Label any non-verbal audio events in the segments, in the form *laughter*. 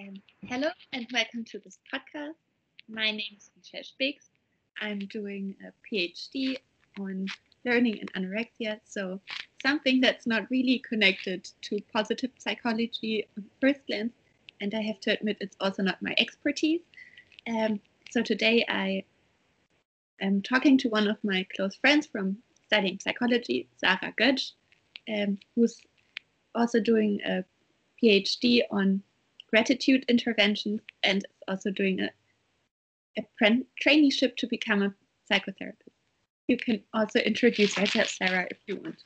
Um, hello and welcome to this podcast. My name is Michelle Spix. I'm doing a PhD on learning and anorexia, so something that's not really connected to positive psychology on first glance, and I have to admit it's also not my expertise. Um, so today I am talking to one of my close friends from studying psychology, Sarah Götsch, um, who's also doing a PhD on gratitude interventions and is also doing a, a traineeship to become a psychotherapist. You can also introduce yourself, Sarah, if you want.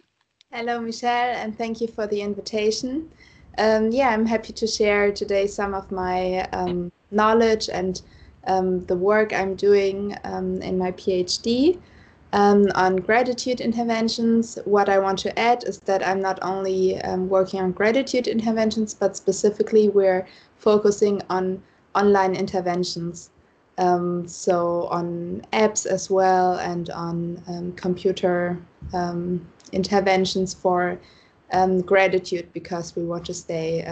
Hello, Michelle, and thank you for the invitation. Um, yeah, I'm happy to share today some of my um, knowledge and um, the work I'm doing um, in my PhD um, on gratitude interventions. What I want to add is that I'm not only um, working on gratitude interventions, but specifically we're focusing on online interventions. Um, so on apps as well and on um, computer um, interventions for um, gratitude because we want to stay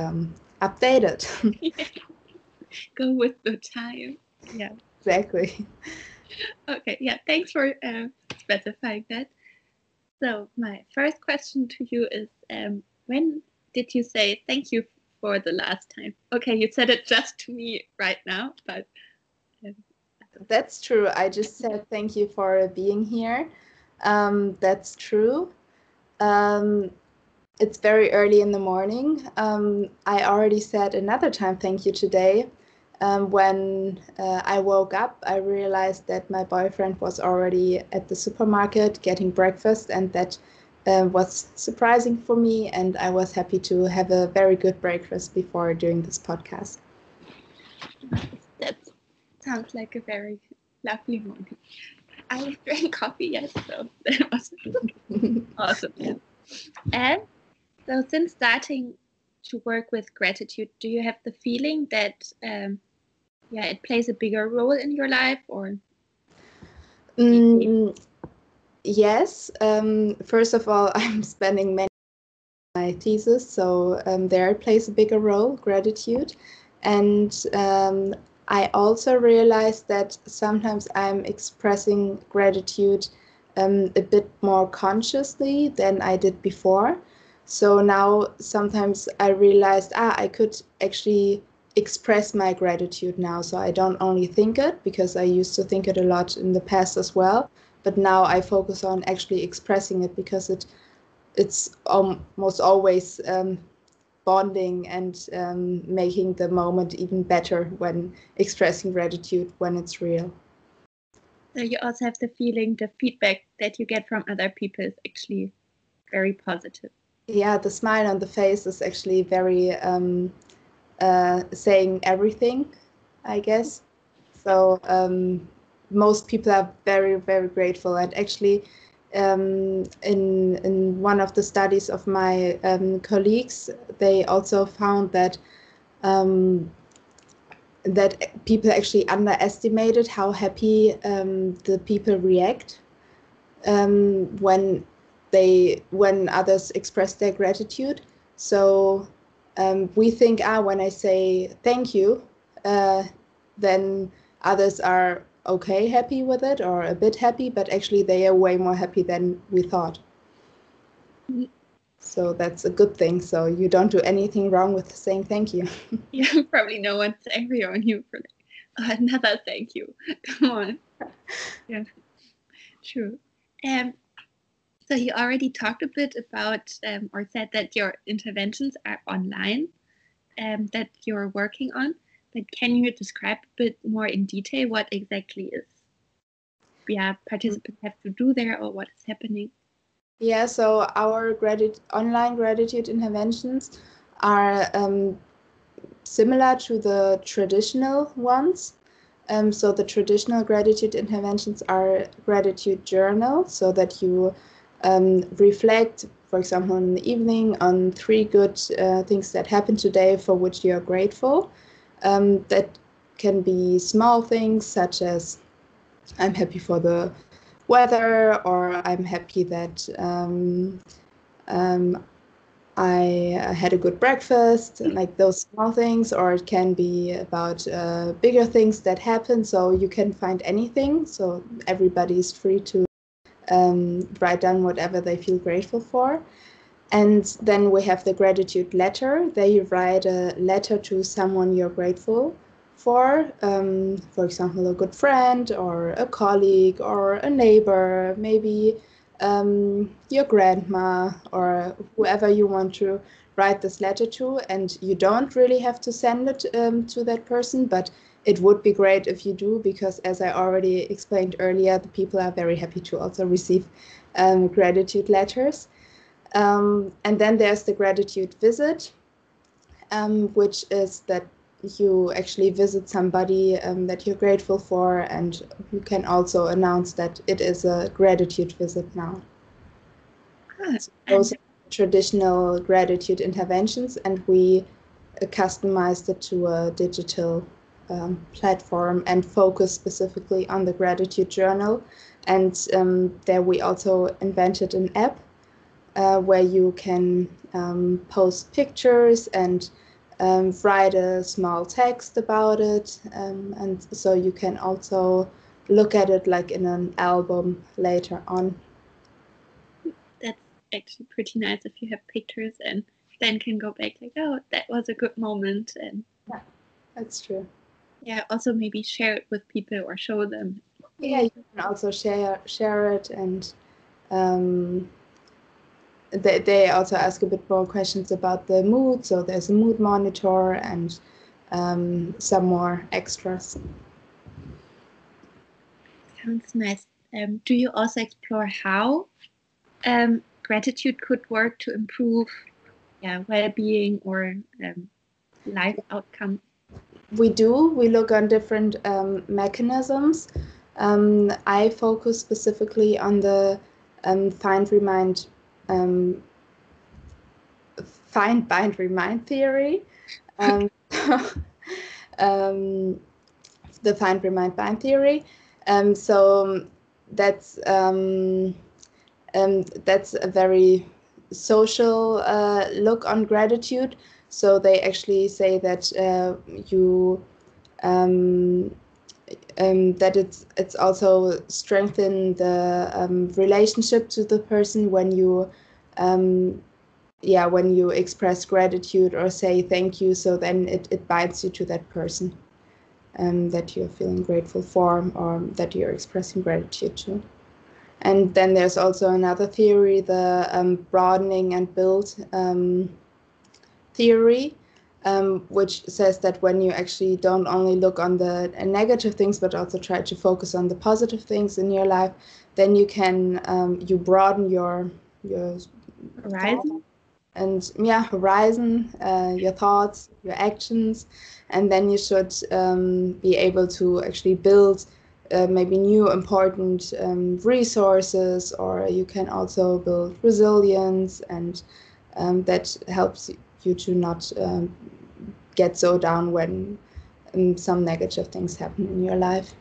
updated. *laughs* Go with the time. Yeah. Exactly. Okay, yeah, thanks for uh, specifying that. So my first question to you is, um, when did you say thank you for the last time? Okay, you said it just to me right now, but. Um, that's true. I just said thank you for being here. Um, that's true. Um, it's very early in the morning. Um, I already said another time thank you today um, when uh, I woke up, I realized that my boyfriend was already at the supermarket getting breakfast, and that uh, was surprising for me. And I was happy to have a very good breakfast before doing this podcast. That sounds like a very lovely morning. I *laughs* drank coffee yet, so *laughs* that was *laughs* awesome. Yeah. And so, since starting to work with gratitude, do you have the feeling that um, yeah it plays a bigger role in your life or mm, yes um, first of all *laughs* i'm spending many my thesis so um, there it plays a bigger role gratitude. And um, i also realized that sometimes i'm expressing gratitude um, a bit more consciously than i did before. So now sometimes i realized ah i could actually express my gratitude now. So I don't only think it because I used to think it a lot in the past as well, but now I focus on actually expressing it because it it's almost always um, bonding and um, making the moment even better when expressing gratitude when it's real. So you also have the feeling the feedback that you get from other people is actually very positive. Yeah, the smile on the face is actually very um, uh, saying everything, I guess. So um, most people are very, very grateful. And actually, um, in in one of the studies of my um, colleagues, they also found that um, that people actually underestimated how happy um, the people react um, when they when others express their gratitude. So um, we think, ah, when I say thank you, uh, then others are okay, happy with it, or a bit happy, but actually they are way more happy than we thought. So that's a good thing. So you don't do anything wrong with saying thank you. *laughs* yeah, probably no one's angry on you for like, *laughs* another thank you. *laughs* Come on. yeah, true. Um, so you already talked a bit about um, or said that your interventions are online um, that you're working on, but can you describe a bit more in detail what exactly is yeah participants have to do there or what is happening? Yeah, so our online gratitude interventions are um, similar to the traditional ones. Um, so the traditional gratitude interventions are gratitude journal, so that you um, reflect, for example, in the evening on three good uh, things that happened today for which you are grateful. Um, that can be small things such as I'm happy for the weather, or I'm happy that um, um, I had a good breakfast, like those small things, or it can be about uh, bigger things that happen. So you can find anything. So everybody is free to um, write down whatever they feel grateful for. And then we have the gratitude letter. There you write a letter to someone you're grateful for. Um, for example, a good friend or a colleague or a neighbor, maybe um, your grandma or whoever you want to write this letter to. And you don't really have to send it um, to that person, but it would be great if you do, because as I already explained earlier, the people are very happy to also receive um, gratitude letters. Um, and then there's the gratitude visit, um, which is that you actually visit somebody um, that you're grateful for, and you can also announce that it is a gratitude visit now. So those are traditional gratitude interventions, and we uh, customized it to a digital um, platform and focus specifically on the gratitude journal. And um, there we also invented an app uh, where you can um, post pictures and um, write a small text about it. Um, and so you can also look at it like in an album later on. that's actually pretty nice if you have pictures and then can go back like, oh, that was a good moment, and yeah, That's true. Yeah, also maybe share it with people or show them. Yeah, you can also share share it and um, they, they also ask a bit more questions about the mood. So there's a mood monitor and um, some more extras. Sounds nice. Um, do you also explore how um, gratitude could work to improve, yeah, well-being or um, life outcome? We do. We look on different um, mechanisms. Um, I focus specifically on the um, find remind um, find bind remind theory. Um, *laughs* the find remind bind theory. So that's that's a very social uh, look on gratitude. So they actually say that uh, you um, um, that it's it's also strengthen the um, relationship to the person when you um, yeah when you express gratitude or say thank you. So then it, it binds you to that person um, that you're feeling grateful for or that you're expressing gratitude to. And then there's also another theory, the um, broadening and build theory, um, which says that when you actually don't only look on the negative things, but also try to focus on the positive things in your life, then you can um, you broaden your your Horizon? and yeah horizon, uh, your thoughts, your actions, and then you should um, be able to actually build uh, maybe new important um, resources, or you can also build resilience, and um, that helps you to not um, get so down when um, some negative things happen in your life.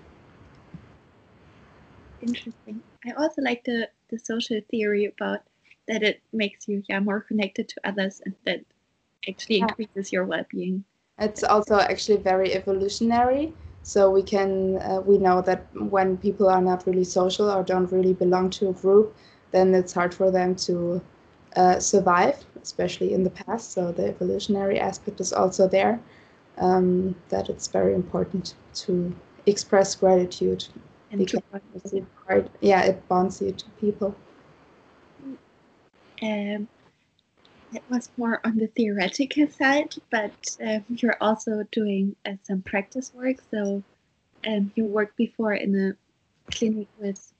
Interesting. I also like the, the social theory about that it makes you yeah more connected to others and that actually Yeah. increases your well-being. It's also actually very evolutionary. So we can uh, we know that when people are not really social or don't really belong to a group, then it's hard for them to uh, survive, especially in the past. So the evolutionary aspect is also there. Um, that it's very important to express gratitude And because it hard, yeah, it bonds you to people. um, it was more on the theoretical side, but um, you're also doing uh, some practice work. So um, you worked before in a clinic with,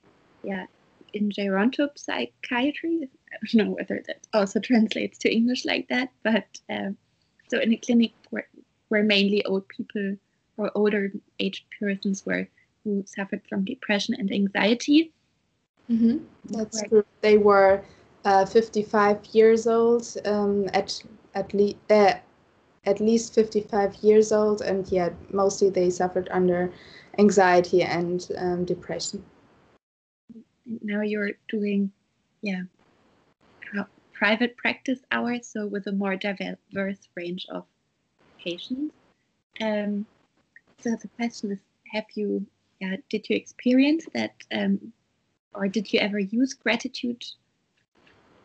yeah, in gerontopsychiatry. I don't know whether that also translates to English like that, but um, so in a clinic where, where mainly old people or older aged persons were who suffered from depression and anxiety. Mm-hmm. That's true. They were uh, 55 years old um, at at least uh, at least 55 years old, and yet mostly they suffered under anxiety and um, depression. Now you're doing, yeah, private practice hours, so with a more diverse range of patients. Um, so the question is, have you, yeah, did you experience that, um, or did you ever use gratitude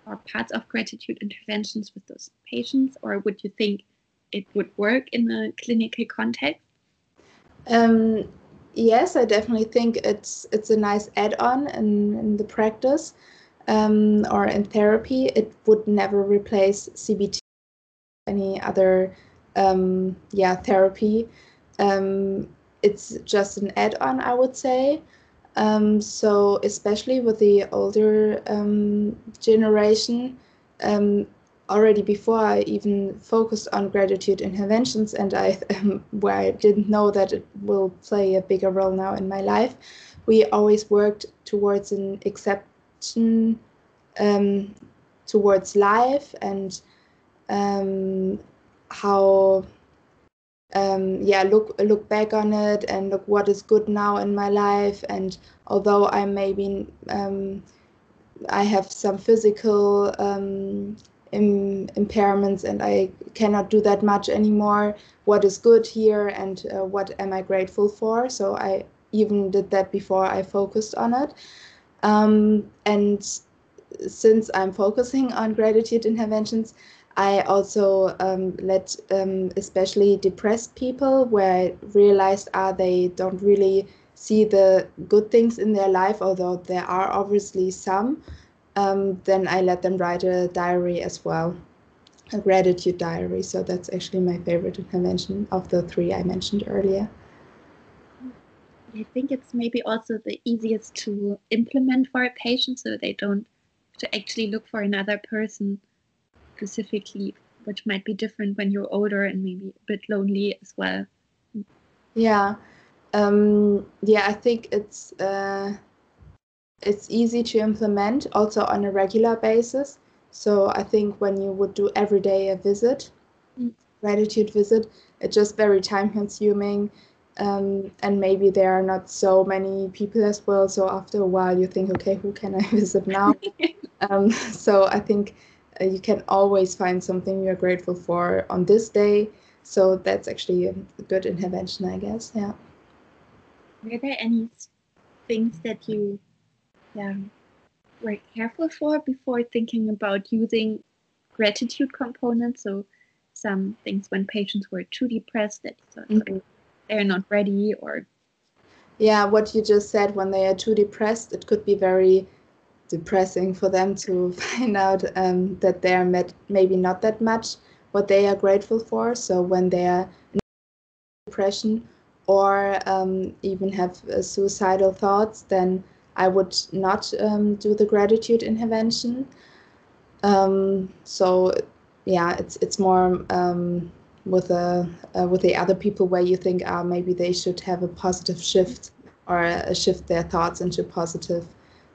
or parts of gratitude interventions with those patients, or would you think it would work in a clinical context? Um, yes, I definitely think it's it's a nice add-on in, in the practice um, or in therapy. It would never replace CBT, any other um, yeah therapy. Um, it's just an add-on, I would say. Um, so especially with the older um, generation, um, already before I even focused on gratitude interventions, and I um, where I didn't know that it will play a bigger role now in my life, we always worked towards an acceptance um, towards life and um, how um, yeah look look back on it and look what is good now in my life. And although I maybe um, I have some physical um, Im- impairments and I cannot do that much anymore. What is good here and uh, what am I grateful for? So I even did that before I focused on it. Um, and since I'm focusing on gratitude interventions, I also um, let um, especially depressed people where I realized ah they don't really see the good things in their life, although there are obviously some um, then I let them write a diary as well, a gratitude diary. So that's actually my favorite intervention of the three I mentioned earlier. I think it's maybe also the easiest to implement for a patient so they don't to actually look for another person specifically, which might be different when you're older and maybe a bit lonely as well. Yeah. Um, yeah, I think it's uh, it's easy to implement also on a regular basis. So I think when you would do every day a visit, mm. gratitude visit, it's just very time consuming. Um, and maybe there are not so many people as well. So after a while, you think, okay, who can I *laughs* visit now? *laughs* um, so I think uh, you can always find something you're grateful for on this day. So that's actually a good intervention, I guess. Yeah. Were there any things that you yeah, very careful for before thinking about using gratitude components. So some things when patients were too depressed that mm-hmm. they're not ready or yeah what you just said when they are too depressed it could be very depressing for them to *laughs* find out um, that they're met, maybe not that much what they are grateful for so when they are in depression or um, even have uh, suicidal thoughts then I would not um, do the gratitude intervention. Um, so yeah, it's it's more um, with the uh, with the other people where you think ah maybe they should have a positive shift or uh, shift their thoughts into positive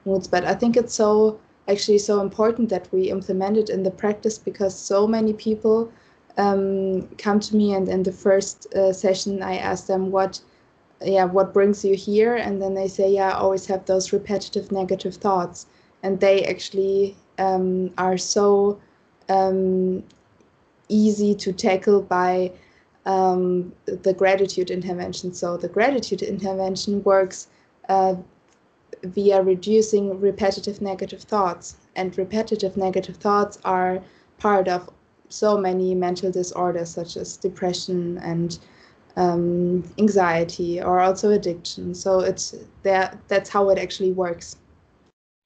moods. But I think it's so actually so important that we implement it in the practice because so many people um, come to me and in the first uh, session I ask them what yeah what brings you here? And then they say yeah i always have those repetitive negative thoughts. And they actually um, are so um, easy to tackle by um, the gratitude intervention. So the gratitude intervention works uh, via reducing repetitive negative thoughts. And repetitive negative thoughts are part of so many mental disorders such as depression and um, anxiety or also addiction. So it's there. That's how it actually works.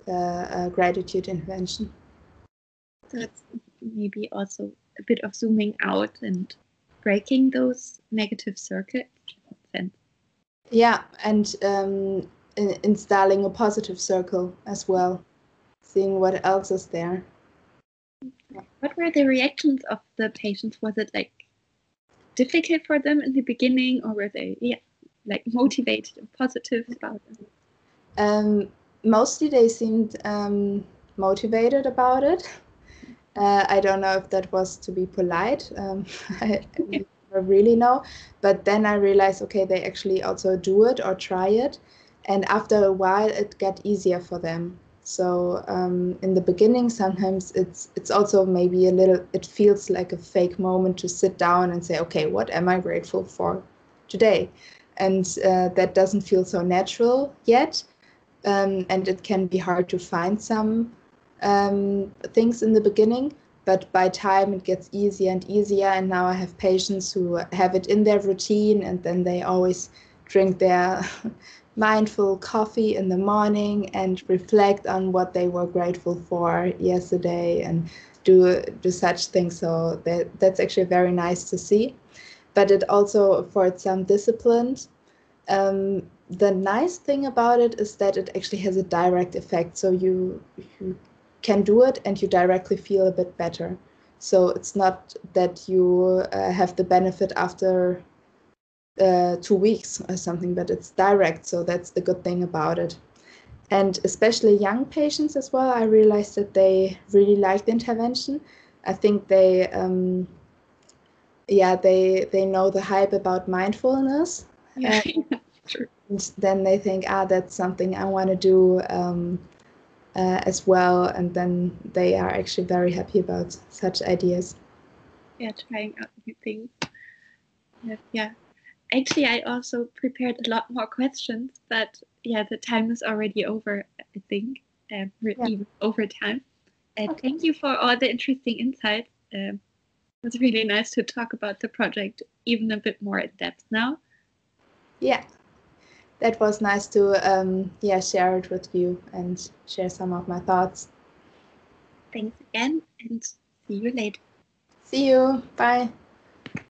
The uh, gratitude intervention. So it's maybe also a bit of zooming out and breaking those negative circuits. Yeah, and um, in installing a positive circle as well, seeing what else is there. What were the reactions of the patients? Was it like difficult for them in the beginning, or were they yeah like motivated and positive about it? Um, mostly they seemed um, motivated about it. *laughs* Uh, I don't know if that was to be polite. Um, *laughs* I, *laughs* I really know. But then I realized, okay, they actually also do it or try it. And after a while, it got easier for them. So um, in the beginning, sometimes it's it's also maybe a little. It feels like a fake moment to sit down and say, okay, what am I grateful for today? And uh, that doesn't feel so natural yet, um, and it can be hard to find some um, things in the beginning. But by time, it gets easier and easier. And now I have patients who have it in their routine, and then they always drink their *laughs* mindful coffee in the morning and reflect on what they were grateful for yesterday and do do such things. So that that's actually very nice to see. But it also affords some discipline. Um, the nice thing about it is that it actually has a direct effect. So you you can do it and you directly feel a bit better. So it's not that you uh, have the benefit after uh, two weeks or something, but it's direct. So that's the good thing about it. And especially young patients as well, I realized that they really like the intervention. I think they, um, yeah, they they know the hype about mindfulness. Yeah. And *laughs* then they think, ah, that's something I want to do um, uh, as well. And then they are actually very happy about such ideas. Yeah, trying out new things. Yeah, actually, I also prepared a lot more questions, but yeah, the time is already over, I think, um, yeah. even over time. And okay. thank you for all the interesting insights. Um, it was really nice to talk about the project even a bit more in depth now. Yeah, that was nice to um, yeah share it with you and share some of my thoughts. Thanks again, and see you later. See you. Bye.